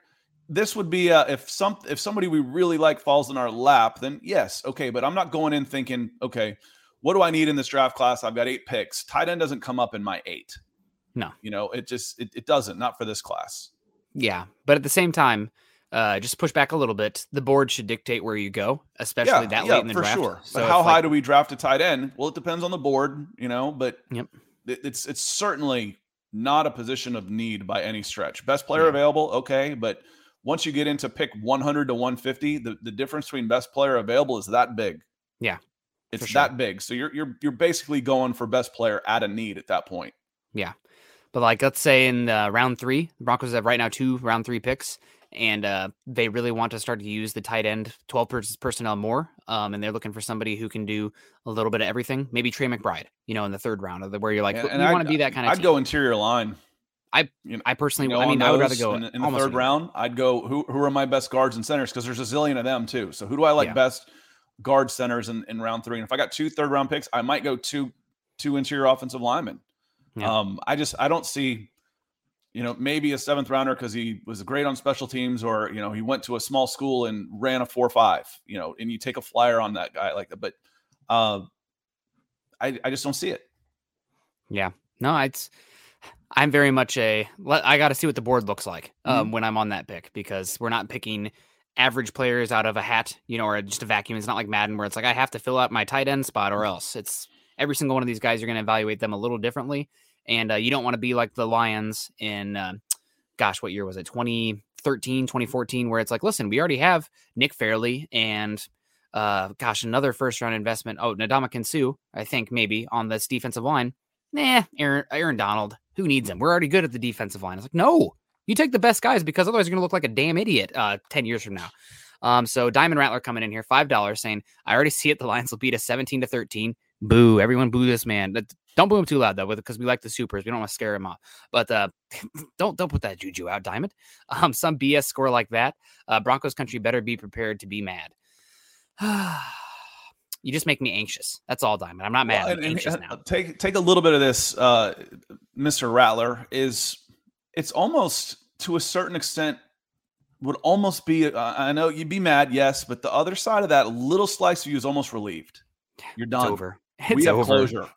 This would be uh, if some if somebody we really like falls in our lap, then yes, okay. But I'm not going in thinking, okay, what do I need in this draft class? I've got eight picks. Tight end doesn't come up in my eight. No, you know, it just it, it doesn't. Not for this class. Yeah, but at the same time, uh, just push back a little bit. The board should dictate where you go, especially yeah, that yeah, late in the for draft. Sure. So but how high like, do we draft a tight end? Well, it depends on the board, you know. But yep it's it's certainly not a position of need by any stretch. Best player yeah. available, okay, but once you get into pick 100 to 150, the, the difference between best player available is that big. Yeah. It's sure. that big. So you're you're you're basically going for best player at a need at that point. Yeah. But like let's say in uh, round 3, the Broncos have right now two round 3 picks and uh, they really want to start to use the tight end 12 personnel more. Um, and they're looking for somebody who can do a little bit of everything. Maybe Trey McBride, you know, in the third round, of where you're like, and, and want to be that kind of. I'd team. go interior line. I I personally, you know, I mean, I would rather go in, in the third round. I'd go who who are my best guards and centers because there's a zillion of them too. So who do I like yeah. best guard centers in, in round three? And if I got two third round picks, I might go two two interior offensive linemen. Yeah. Um, I just I don't see you know, maybe a seventh rounder because he was great on special teams, or you know, he went to a small school and ran a four five. You know, and you take a flyer on that guy like that. But uh, I I just don't see it. Yeah, no, it's I'm very much a I got to see what the board looks like um, mm-hmm. when I'm on that pick because we're not picking average players out of a hat, you know, or just a vacuum. It's not like Madden where it's like I have to fill out my tight end spot or else. It's every single one of these guys. You're going to evaluate them a little differently, and uh, you don't want to be like the Lions in, uh, gosh, what year was it? 2013, 2014, where it's like, listen, we already have Nick Fairley and. Uh, gosh, another first round investment. Oh, Ndamukong Suh, I think maybe on this defensive line. Nah, Aaron, Aaron Donald. Who needs him? We're already good at the defensive line. It's like, no, you take the best guys because otherwise you're going to look like a damn idiot uh, 10 years from now. Um, so Diamond Rattler coming in here, $5 saying, I already see it. The Lions will beat us 17 to 13. Boo. Everyone boo this man. Don't boo him too loud though, because we like the supers. We don't want to scare him off. But uh, don't don't put that juju out, Diamond. Um, some BS score like that. Uh, Broncos country better be prepared to be mad. you just make me anxious. That's all, Diamond. I'm not mad. Well, and, I'm anxious and, now. Take take a little bit of this, uh, Mr. Rattler. Is it's almost to a certain extent would almost be uh, I know you'd be mad, yes, but the other side of that little slice of you is almost relieved. You're done. It's over. It's we have over. closure.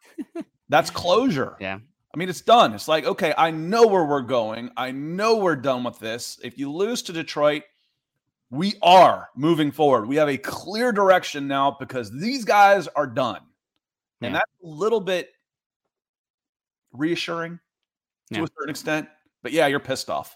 That's closure. Yeah. I mean, it's done. It's like, okay, I know where we're going. I know we're done with this. If you lose to Detroit, we are moving forward. We have a clear direction now because these guys are done. Yeah. And that's a little bit reassuring to yeah. a certain extent. But yeah, you're pissed off.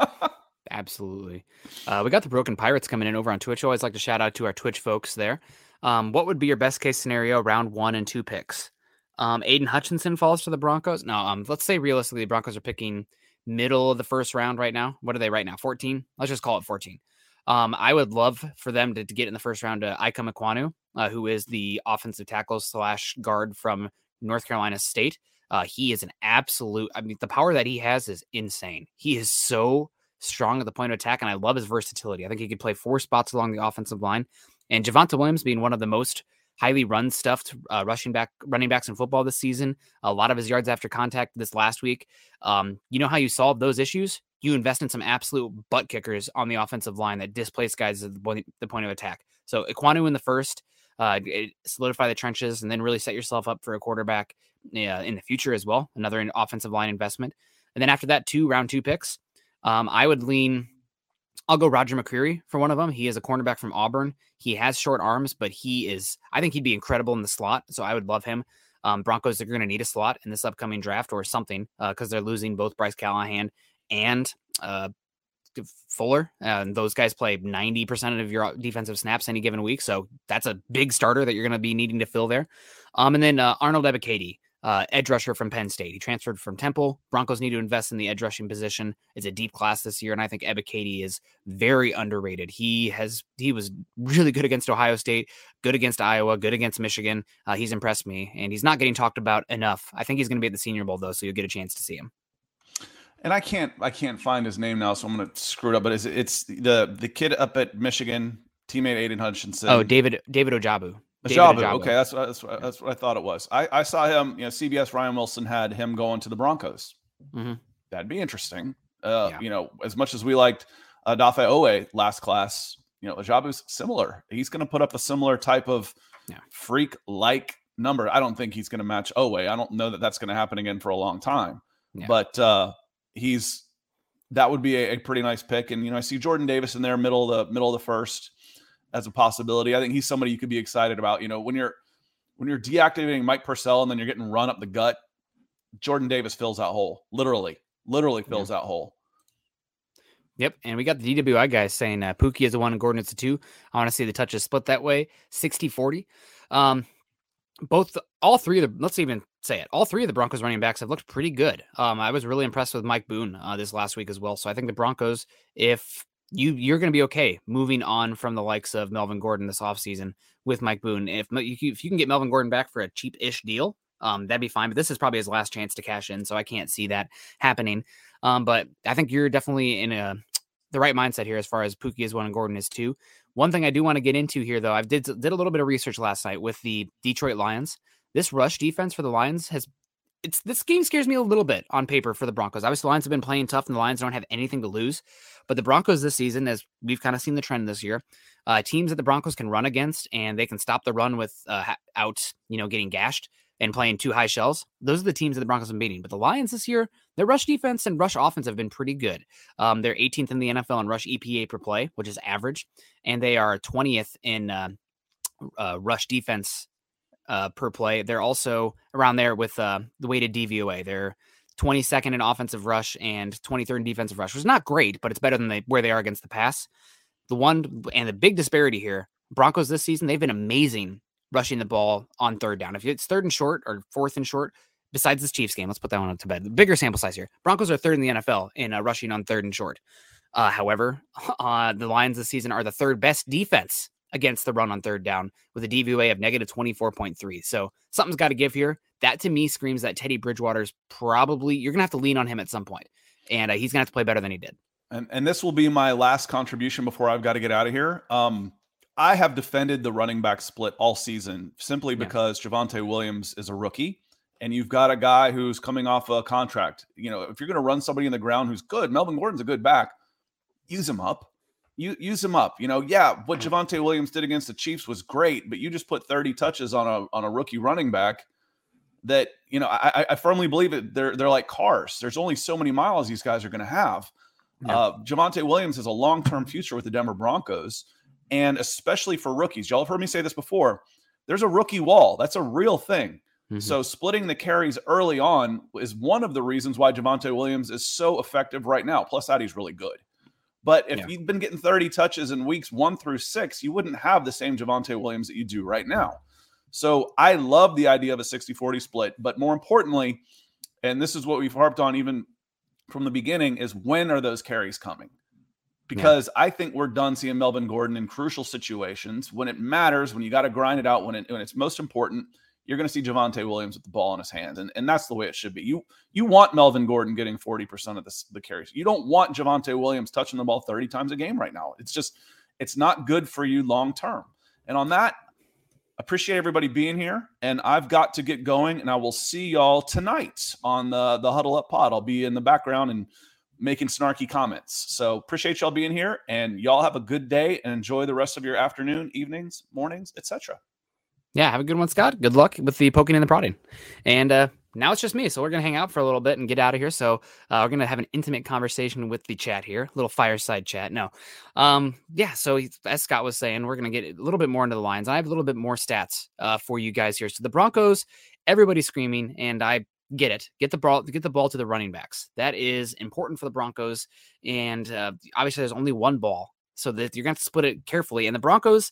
Absolutely. Uh, we got the Broken Pirates coming in over on Twitch. Always like to shout out to our Twitch folks there. Um, what would be your best case scenario round one and two picks? Um, Aidan Hutchinson falls to the Broncos. No, um, let's say realistically, the Broncos are picking middle of the first round right now. What are they right now? 14? Let's just call it 14. Um, I would love for them to, to, get in the first round to Ikem Ekwonu, uh, who is the offensive tackle slash guard from North Carolina State. Uh, he is an absolute. I mean, the power that he has is insane. He is so strong at the point of attack, and I love his versatility. I think he could play four spots along the offensive line. And Javonte Williams being one of the most highly run stuffed uh, rushing back running backs in football this season. A lot of his yards after contact this last week. Um, you know how you solve those issues? You invest in some absolute butt kickers on the offensive line that displace guys at the point, the point of attack. So Ekwonu in the first, uh, solidify the trenches, and then really set yourself up for a quarterback uh, in the future as well. Another offensive line investment. And then after that, two round two picks. Um, I would lean. I'll go Roger McCreary for one of them. He is a cornerback from Auburn. He has short arms, but he is. I think he'd be incredible in the slot. So I would love him. Um, Broncos are going to need a slot in this upcoming draft or something because uh, they're losing both Bryce Callahan and uh, Fuller. And those guys play 90% of your defensive snaps any given week. So that's a big starter that you're going to be needing to fill there. Um, and then uh, Arnold Ebiketie uh, edge rusher from Penn State. He transferred from Temple. Broncos need to invest in the edge rushing position. It's a deep class this year, and I think Ebiketie is very underrated. He has he was really good against Ohio State, good against Iowa, good against Michigan. Uh, he's impressed me, and he's not getting talked about enough. I think he's going to be at the Senior Bowl though, so you'll get a chance to see him. And I can't I can't find his name now, so I'm going to screw it up. But it's, it's the the kid up at Michigan, teammate Aidan Hutchinson. Oh, David David Ojabo. Ojabo. Okay, that's, that's that's what I thought it was. I, I saw him. You know, CBS Ryan Wilson had him going to the Broncos. Mm-hmm. That'd be interesting. Uh, yeah. You know, as much as we liked uh, Dafe Oweh last class, you know, Ojabo's similar. He's going to put up a similar type of yeah. freak like number. I don't think he's going to match Oweh. I don't know that that's going to happen again for a long time. Yeah. But uh, he's that would be a, a, pretty nice pick. And you know, I see Jordan Davis in there, middle of the middle of the first as a possibility. I think he's somebody you could be excited about. You know, when you're when you're deactivating Mike Purcell and then you're getting run up the gut, Jordan Davis fills that hole. Literally, literally fills yeah. that hole. Yep, and we got the DWI guys saying uh, Pookie is the one and Gordon is the two. I want to see the touches split that way, 60-40. Um, both all three of the let's even say it all three of the broncos running backs have looked pretty good um i was really impressed with mike boone uh, this last week as well so i think the broncos if you you're going to be okay moving on from the likes of Melvin Gordon this offseason with Mike Boone. If if you can get Melvin Gordon back for a cheap-ish deal, um, that'd be fine. But this is probably his last chance to cash in, so I can't see that happening. Um, but I think you're definitely in a the right mindset here as far as Pookie is one and Gordon is two. One thing I do want to get into here, though, I did did a little bit of research last night with the Detroit Lions. This rush defense for the Lions has it's this game scares me a little bit on paper for the Broncos. Obviously, the Lions have been playing tough, and the Lions don't have anything to lose. But the Broncos this season, as we've kind of seen the trend this year, uh, teams that the Broncos can run against and they can stop the run with uh, out, you know, getting gashed. and playing two high shells, those are the teams that the Broncos have been beating. But the Lions this year, their rush defense and rush offense have been pretty good. Um, they're 18th in the NFL in rush EPA per play, which is average, and they are 20th in uh, uh, rush defense uh, per play. They're also around there with uh, the weighted DVOA. They're 22nd in offensive rush and 23rd in defensive rush, which is not great, but it's better than they where they are against the pass. The one and the big disparity here, Broncos this season, they've been amazing rushing the ball on third down. If it's third and short or fourth and short, besides this Chiefs game, let's put that one up to bed. The bigger sample size here. Broncos are third in the NFL in uh, rushing on third and short. Uh, however, uh, the Lions this season are the third best defense against the run on third down with a DVOA of negative 24.3. So something's got to give here. That to me screams that Teddy Bridgewater's probably, you're going to have to lean on him at some point, and uh, he's going to have to play better than he did. And, and this will be my last contribution before I've got to get out of here. Um, I have defended the running back split all season simply because yeah. Javonte Williams is a rookie and you've got a guy who's coming off a contract. You know, if you're going to run somebody in the ground who's good, Melvin Gordon's a good back, use him up. You use him up. You know, yeah, what mm. Javonte Williams did against the Chiefs was great, but you just put 30 touches on a on a rookie running back that, you know, I, I firmly believe it. They're they're like cars. There's only so many miles these guys are going to have. Yeah. Uh, Javonte Williams has a long term future with the Denver Broncos and especially for rookies. Y'all have heard me say this before. There's a rookie wall. That's a real thing. Mm-hmm. So splitting the carries early on is one of the reasons why Javonte Williams is so effective right now. Plus that he's really good. But if yeah. you've been getting 30 touches in weeks one through six, you wouldn't have the same Javonte Williams that you do right now. So I love the idea of a 60 40 split. But more importantly, and this is what we've harped on even from the beginning, is when are those carries coming? because yeah. I think we're done seeing Melvin Gordon in crucial situations when it matters, when you got to grind it out, when, it, when it's most important. You're going to see Javonte Williams with the ball in his hands, and, and that's the way it should be. You you want Melvin Gordon getting 40% of the, the carries. You don't want Javonte Williams touching the ball 30 times a game right now. It's just it's not good for you long term. And on that, appreciate everybody being here. And I've got to get going, and I will see y'all tonight on the the Huddle Up Pod. I'll be in the background and making snarky comments. So appreciate y'all being here and y'all have a good day and enjoy the rest of your afternoon, evenings, mornings, etc. Yeah, have a good one, Scott. Good luck with the poking and the prodding. And uh now it's just me, so we're gonna hang out for a little bit and get out of here. So uh, we're gonna have an intimate conversation with the chat here, a little fireside chat. No, um, yeah. So as Scott was saying, we're gonna get a little bit more into the lines. I have a little bit more stats uh, for you guys here. So the Broncos, everybody's screaming, and I get it. Get the ball. Get the ball to the running backs. That is important for the Broncos. And uh, obviously, there's only one ball, so that you're going to split it carefully. And the Broncos,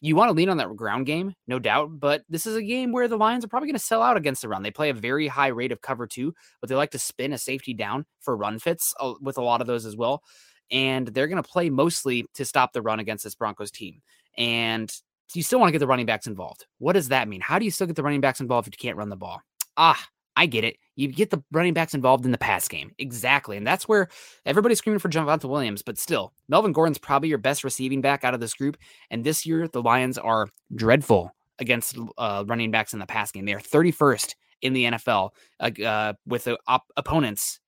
you want to lean on that ground game, no doubt. But this is a game where the Lions are probably going to sell out against the run. They play a very high rate of cover two, but they like to spin a safety down for run fits uh, with a lot of those as well. And they're going to play mostly to stop the run against this Broncos team. And you still want to get the running backs involved. What does that mean? How do you still get the running backs involved if you can't run the ball? Ah, I get it. You get the running backs involved in the pass game. Exactly. And that's where everybody's screaming for Javonte Williams. But still, Melvin Gordon's probably your best receiving back out of this group. And this year, the Lions are dreadful against uh, running backs in the pass game. They are 31st in the NFL uh, with the op- opponents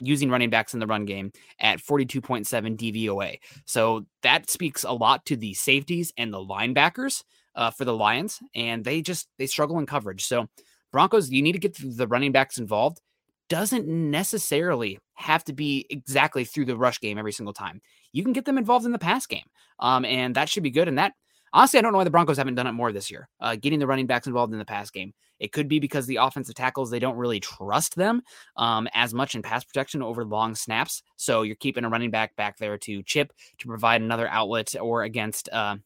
using running backs in the run game at 42.7 DVOA. So that speaks a lot to the safeties and the linebackers uh, for the Lions. And they just, they struggle in coverage. So, Broncos, you need to get the running backs involved. Doesn't necessarily have to be exactly through the rush game every single time. You can get them involved in the pass game, um, and that should be good. And that, honestly, I don't know why the Broncos haven't done it more this year. Uh, getting the running backs involved in the pass game. It could be because the offensive tackles they don't really trust them um, as much in pass protection over long snaps. So you're keeping a running back back there to chip to provide another outlet or against. Uh,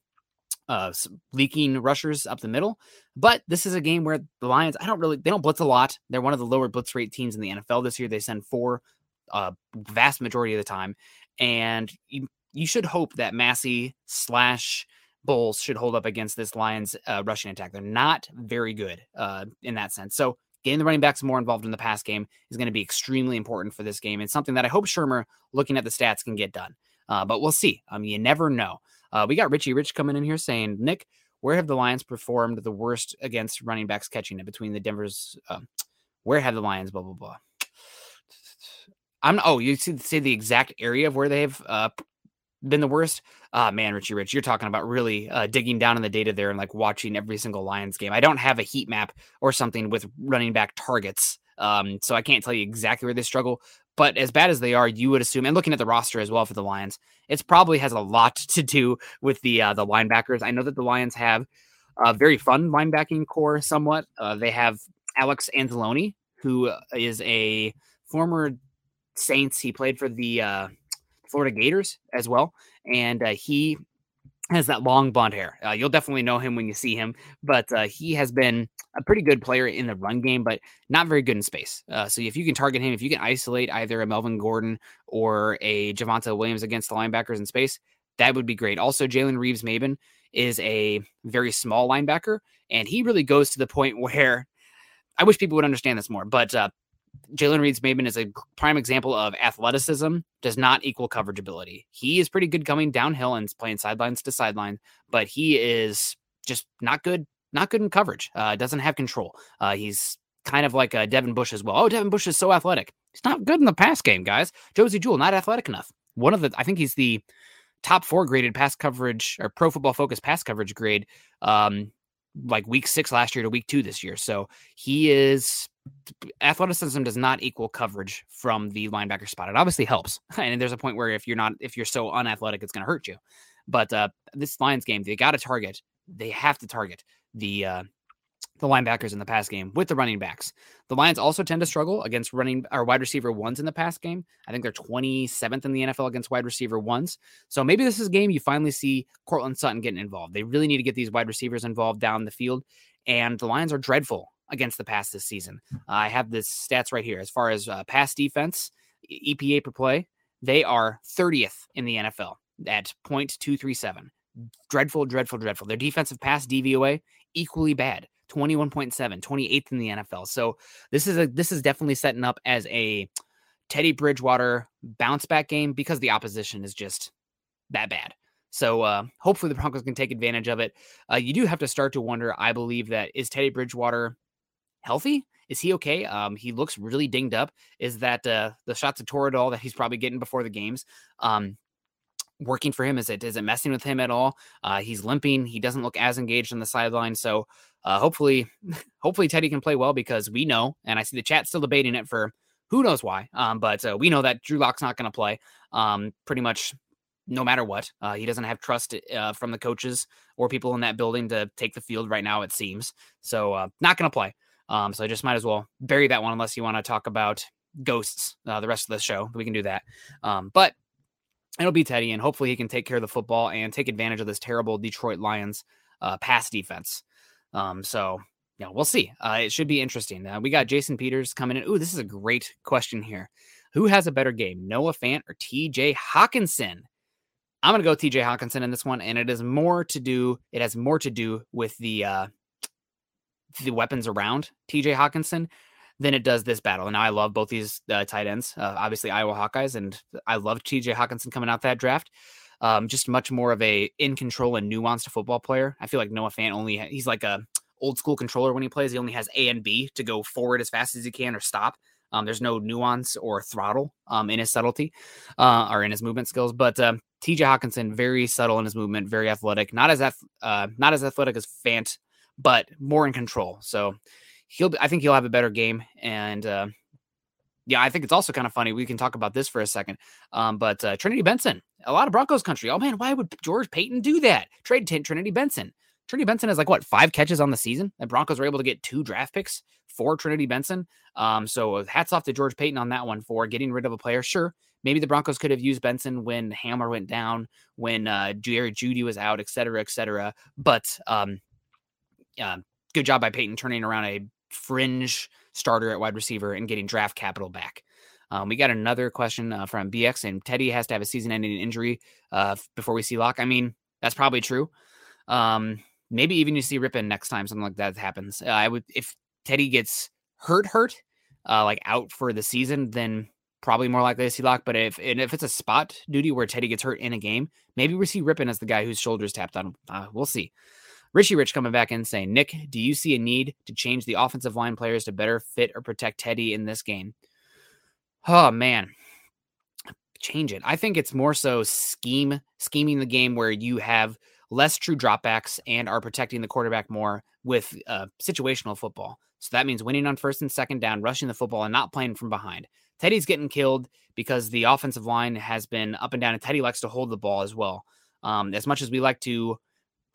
uh, leaking rushers up the middle. But this is a game where the Lions, I don't really, they don't blitz a lot. They're one of the lower blitz rate teams in the NFL this year. They send four, uh, vast majority of the time, and you you should hope that Massie slash Bolles should hold up against this Lions uh, rushing attack. They're not very good uh, in that sense. So getting the running backs more involved in the pass game is going to be extremely important for this game. It's something that I hope Shurmur, looking at the stats, can get done. Uh, but we'll see. I mean, you never know. Uh, we got Richie Rich coming in here saying, Nick, where have the Lions performed the worst against running backs catching it between the Denver's? Uh, where have the Lions? Blah blah blah. I'm oh, you see say the exact area of where they've uh, been the worst. Ah, man, Richie Rich, you're talking about really uh, digging down in the data there and like watching every single Lions game. I don't have a heat map or something with running back targets, um, so I can't tell you exactly where they struggle. But as bad as they are, you would assume, and looking at the roster as well for the Lions, it probably has a lot to do with the uh, the linebackers. I know that the Lions have a very fun linebacking core, somewhat. Uh, they have Alex Anzalone, who is a former Saints. He played for the uh, Florida Gators as well, and uh, he has that long blonde hair. Uh, you'll definitely know him when you see him, but uh, he has been a pretty good player in the run game, but not very good in space. Uh, so if you can target him, if you can isolate either a Melvin Gordon or a Javonte Williams against the linebackers in space, that would be great. Also, Jalen Reeves-Maybin is a very small linebacker, and he really goes to the point where I wish people would understand this more, but uh, Jalen Reeves-Maybin is a prime example of athleticism does not equal coverage ability. He is pretty good coming downhill and playing sidelines to sideline, but he is just not good, not good in coverage. Uh, doesn't have control. Uh, he's kind of like a Devin Bush as well. Oh, Devin Bush is so athletic. He's not good in the pass game, guys. Josey Jewell, not athletic enough. One of the, I think he's the top four graded pass coverage or pro football focus pass coverage grade um, like week six last year to week two this year. So he is athleticism does not equal coverage from the linebacker spot. It obviously helps, and there's a point where if you're not if you're so unathletic, it's going to hurt you. But uh, this Lions game, they got to target. They have to target the uh, the linebackers in the pass game with the running backs. The Lions also tend to struggle against running or wide receiver ones in the pass game. I think they're 27th in the NFL against wide receiver ones. So maybe this is a game you finally see Courtland Sutton getting involved. They really need to get these wide receivers involved down the field. And the Lions are dreadful against the pass this season. Uh, I have the stats right here. As far as uh, pass defense, EPA per play, they are 30th in the NFL at 0.237. Dreadful, dreadful, dreadful. Their defensive pass DVOA equally bad. 21.7, 28th in the NFL. So this is a this is definitely setting up as a Teddy Bridgewater bounce back game because the opposition is just that bad. So uh, hopefully the Broncos can take advantage of it. Uh, you do have to start to wonder. I believe that is Teddy Bridgewater healthy? Is he okay? Um, he looks really dinged up. Is that uh, the shots of Toradol that he's probably getting before the games? Um, working for him? Is it is it messing with him at all? Uh, he's limping. He doesn't look as engaged on the sideline. So uh, hopefully, hopefully Teddy can play well because we know, and I see the chat still debating it for who knows why. Um, but uh, we know that Drew Lock's not going to play. Um, pretty much no matter what. Uh, he doesn't have trust uh, from the coaches or people in that building to take the field right now. It seems so. Uh, not going to play. Um, so I just might as well bury that one unless you want to talk about ghosts uh, the rest of the show. We can do that. Um, but it'll be Teddy, and hopefully he can take care of the football and take advantage of this terrible Detroit Lions uh, pass defense. Um, so yeah, we'll see. Uh, it should be interesting. Uh, we got Jason Peters coming in. Ooh, this is a great question here. Who has a better game, Noah Fant or TJ Hockenson? I'm gonna go TJ Hockenson in this one, and it is more to do. It has more to do with the uh, the weapons around TJ Hockenson than it does this battle. And I love both these uh, tight ends, uh, obviously Iowa Hawkeyes, and I love TJ Hockenson coming out that draft. Um, just much more of a in control and nuanced football player. I feel like Noah Fant only ha- he's like a old school controller when he plays. He only has A and B to go forward as fast as he can or stop. Um, there's no nuance or throttle um, in his subtlety uh, or in his movement skills. But um, TJ Hockenson very subtle in his movement, very athletic. Not as uh, not as athletic as Fant but more in control. So he'll, I think he'll have a better game. And uh, yeah, I think it's also kind of funny. We can talk about this for a second. Um, but uh, Trinity Benson, a lot of Broncos country. Oh man, why would George Paton do that? Trade t- Trinity Benson. Trinity Benson has like what five catches on the season. The Broncos were able to get two draft picks for Trinity Benson. Um, so hats off to George Paton on that one for getting rid of a player. Sure, maybe the Broncos could have used Benson when Hamler went down, when uh, Jerry Jeudy was out, et cetera, et cetera. But um, uh, good job by Paton turning around a fringe starter at wide receiver and getting draft capital back. Um, we got another question uh, from BX, and Teddy has to have a season-ending injury uh, before we see Lock. I mean, that's probably true. Um, maybe even you see Rypien next time something like that happens. Uh, I would if Teddy gets hurt, hurt, uh, like out for the season, then probably more likely to see Lock. But if and if it's a spot duty where Teddy gets hurt in a game, maybe we see Rypien as the guy whose shoulders tapped on. Uh, we'll see. Richie Rich coming back in saying, Nick, do you see a need to change the offensive line players to better fit or protect Teddy in this game? Oh, man. change it. I think it's more so scheme scheming the game where you have less true dropbacks and are protecting the quarterback more with uh, situational football. So that means winning on first and second down, rushing the football, and not playing from behind. Teddy's getting killed because the offensive line has been up and down, and Teddy likes to hold the ball as well. Um, as much as we like to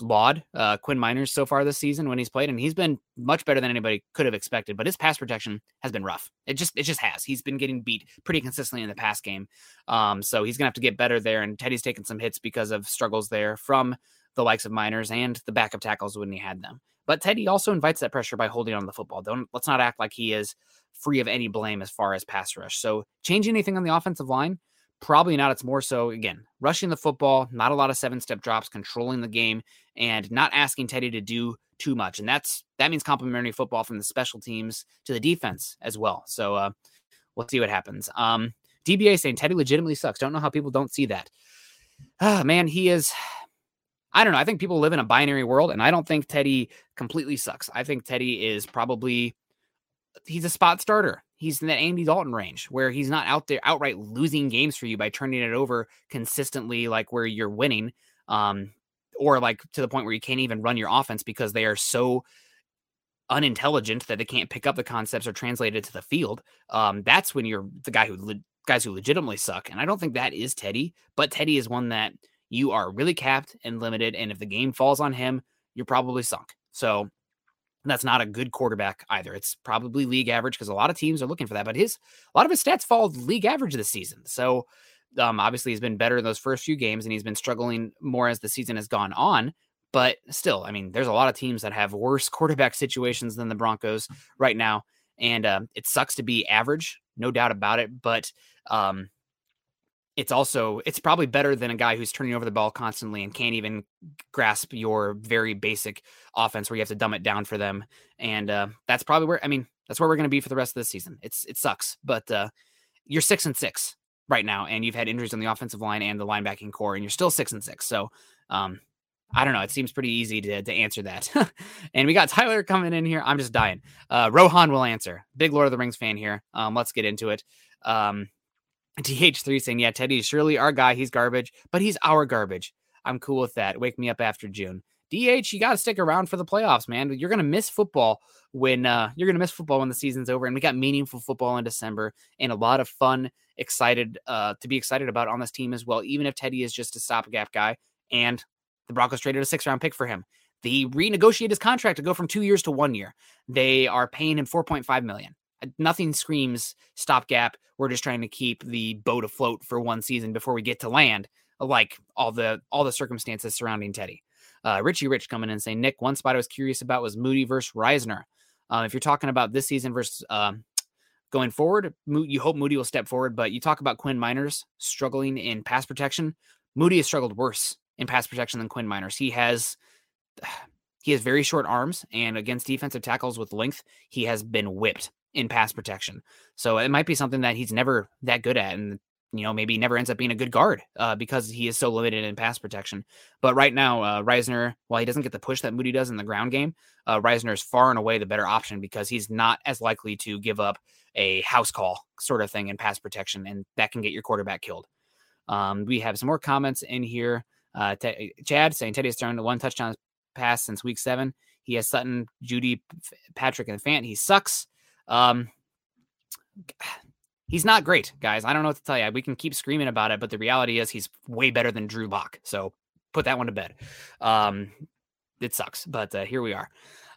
laud uh, Quinn Meinerz so far this season when he's played, and he's been much better than anybody could have expected. But his pass protection has been rough. It just it just has. He's been getting beat pretty consistently in the pass game. Um, so he's gonna have to get better there. And Teddy's taken some hits because of struggles there from the likes of Miners and the backup tackles when he had them. But Teddy also invites that pressure by holding on the football. Don't let's not act like he is free of any blame as far as pass rush. So change anything on the offensive line Probably not. It's more so, again, rushing the football, not a lot of seven step drops, controlling the game, and not asking Teddy to do too much. And that's that means complementary football from the special teams to the defense as well. So uh, we'll see what happens. Um, DBA saying Teddy legitimately sucks. Don't know how people don't see that. Ah, man, he is. I don't know. I think people live in a binary world, and I don't think Teddy completely sucks. I think Teddy is probably he's a spot starter he's in that Andy Dalton range where he's not out there outright losing games for you by turning it over consistently, like where you're winning, um, or like to the point where you can't even run your offense because they are so unintelligent that they can't pick up the concepts or translate it to the field. Um, that's when you're the guy who le- guys who legitimately suck, and I don't think that is Teddy, but Teddy is one that you are really capped and limited, and if the game falls on him, you're probably sunk. So that's not a good quarterback either. It's probably league average because a lot of teams are looking for that. But his a lot of his stats fall league average this season. So um, obviously he's been better in those first few games, and he's been struggling more as the season has gone on. But still, I mean, there's a lot of teams that have worse quarterback situations than the Broncos right now, and uh, it sucks to be average, no doubt about it. But um, it's also it's probably better than a guy who's turning over the ball constantly and can't even grasp your very basic offense where you have to dumb it down for them and uh, that's probably where i mean that's where we're going to be for the rest of the season it's it sucks but uh, you're six and six right now and you've had injuries on the offensive line and the linebacking core and you're still six and six so um, I don't know. It seems pretty easy to, to answer that. and we got Tyler coming in here. I'm just dying. Uh, Rohan will answer. Big Lord of the Rings fan here. Um, let's get into it. Um, TH3 saying, Yeah, Teddy is surely our guy. He's garbage, but he's our garbage. I'm cool with that. Wake me up after June. DH, you got to stick around for the playoffs, man. You're going to miss football when uh, you're going to miss football when the season's over. And we got meaningful football in December and a lot of fun, excited uh, to be excited about on this team as well, even if Teddy is just a stopgap guy. And the Broncos traded a six round pick for him. They renegotiated his contract to go from two years to one year. They are paying him 4.5 million. Nothing screams stopgap. We're just trying to keep the boat afloat for one season before we get to land. Like all the all the circumstances surrounding Teddy. Uh, Richie Rich coming in saying, Nick, one spot I was curious about was Muti versus Risner. Uh, if you're talking about this season versus uh, going forward, you hope Muti will step forward. But you talk about Quinn Meinerz struggling in pass protection. Muti has struggled worse in pass protection than Quinn Meinerz. He has he has very short arms, and against defensive tackles with length, he has been whipped in pass protection. So it might be something that he's never that good at. And, you know, maybe never ends up being a good guard uh, because he is so limited in pass protection. But right now, uh, Risner, while he doesn't get the push that Muti does in the ground game, uh, Risner is far and away the better option because he's not as likely to give up a house call sort of thing in pass protection. And that can get your quarterback killed. Um, we have some more comments in here. Uh, T- Chad saying Teddy has one touchdown pass since week seven. He has Sutton, Jeudy, Patrick, and Fant. He sucks. Um, he's not great, guys. I don't know what to tell you. We can keep screaming about it, but the reality is he's way better than Drew Lock. So put that one to bed. Um, it sucks, but uh, here we are.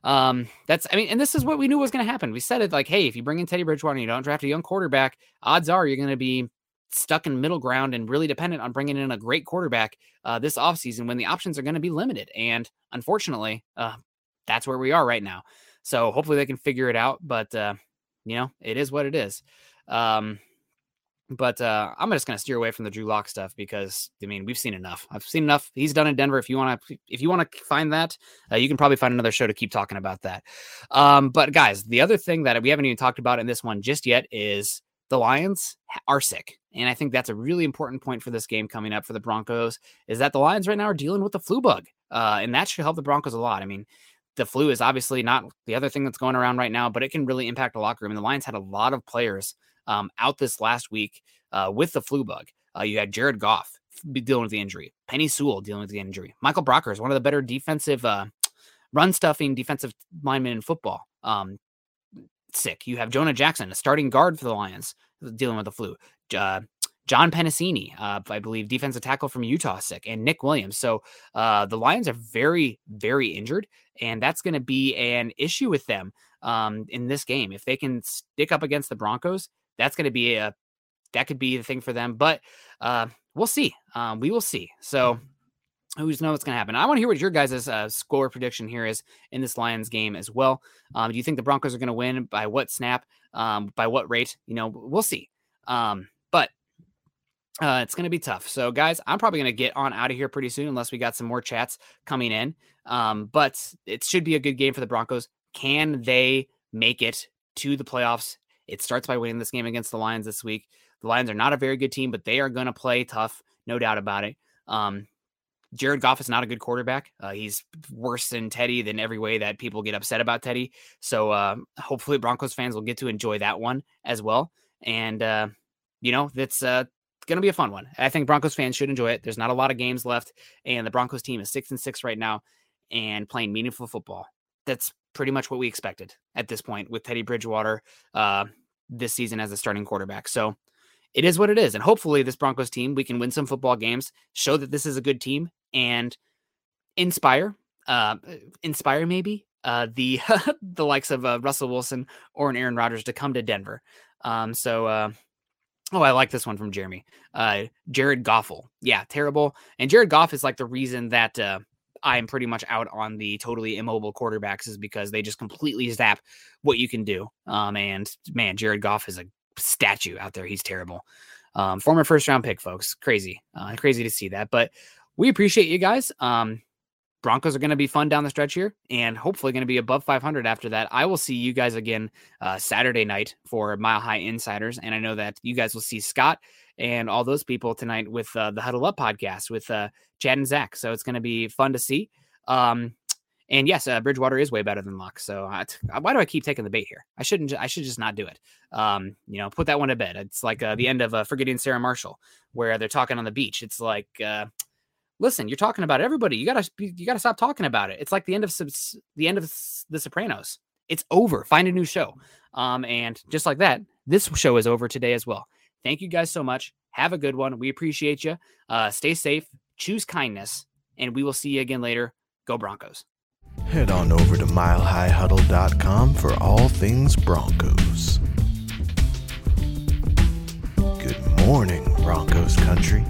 Um, that's I mean, and this is what we knew was going to happen. We said it like, hey, if you bring in Teddy Bridgewater and you don't draft a young quarterback, odds are you're going to be stuck in middle ground and really dependent on bringing in a great quarterback uh, this offseason when the options are going to be limited. And unfortunately, uh, that's where we are right now. So hopefully they can figure it out. But uh, you know, it is what it is. Um, but uh, I'm just gonna steer away from the Drew Lock stuff because I mean we've seen enough. I've seen enough. He's done in Denver. If you want to, if you want to find that, uh, you can probably find another show to keep talking about that. Um, but guys, the other thing that we haven't even talked about in this one just yet is the Lions are sick, and I think that's a really important point for this game coming up for the Broncos. Is that the Lions right now are dealing with the flu bug, uh, and that should help the Broncos a lot. I mean, the flu is obviously not the other thing that's going around right now, but it can really impact a locker room. And the Lions had a lot of players um, out this last week uh, with the flu bug. Uh, you had Jared Goff dealing with the injury, Penei Sewell dealing with the injury, Michael Brockers, one of the better defensive uh, run stuffing defensive linemen in football. Um, sick. You have Jonah Jackson, a starting guard for the Lions, dealing with the flu. Uh, John Penisini, uh, I believe, defensive tackle from Utah, sick, and Nick Williams. So uh, the Lions are very, very injured, and that's going to be an issue with them um, in this game. If they can stick up against the Broncos, that's going to be a that could be the thing for them. But uh, we'll see. Um, we will see. So who's know what's going to happen. I want to hear what your guys' uh, score prediction here is in this Lions game as well. Um, do you think the Broncos are going to win by what snap? Um, by what rate? You know, we'll see. Um, but uh, it's going to be tough. So, guys, I'm probably going to get on out of here pretty soon unless we got some more chats coming in. Um, but it should be a good game for the Broncos. Can they make it to the playoffs? It starts by winning this game against the Lions this week. The Lions are not a very good team, but they are going to play tough, no doubt about it. Um, Jared Goff is not a good quarterback. Uh, he's worse than Teddy than every way that people get upset about Teddy. So uh, hopefully Broncos fans will get to enjoy that one as well. And uh, you know that's uh, going to be a fun one. I think Broncos fans should enjoy it. There's not a lot of games left, and the Broncos team is six and six right now and playing meaningful football. That's pretty much what we expected at this point with Teddy Bridgewater uh, this season as a starting quarterback. So it is what it is. And hopefully, this Broncos team, we can win some football games, show that this is a good team, and inspire, uh, inspire maybe uh, the the likes of uh, Russell Wilson or an Aaron Rodgers to come to Denver. Um, so, uh, oh, I like this one from Jeremy. Uh, Jared Goffel, yeah, terrible. And Jared Goff is like the reason that uh, I'm pretty much out on the totally immobile quarterbacks is because they just completely zap what you can do. Um, and man, Jared Goff is a statue out there. He's terrible. Um, former first round pick, folks. Crazy, uh, crazy to see that. But we appreciate you guys. Um, Broncos are going to be fun down the stretch here and hopefully going to be above 500 after that. I will see you guys again uh, Saturday night for Mile High Insiders. And I know that you guys will see Scott and all those people tonight with uh, the Huddle Up podcast with uh, Chad and Zach. So it's going to be fun to see. Um, and yes, uh, Bridgewater is way better than Lock. So why do I keep taking the bait here? I shouldn't. I should just not do it. Um, you know, put that one to bed. It's like uh, the end of uh, Forgetting Sarah Marshall, where they're talking on the beach. It's like, listen, you're talking about everybody. You gotta you gotta stop talking about it. It's like the end of the end of The Sopranos. It's over. Find a new show. Um, and just like that, this show is over today as well. Thank you guys so much. Have a good one. We appreciate you. Uh, stay safe. Choose kindness, and we will see you again later. Go Broncos. Head on over to milehighhuddle.com for all things Broncos. Good morning, Broncos country.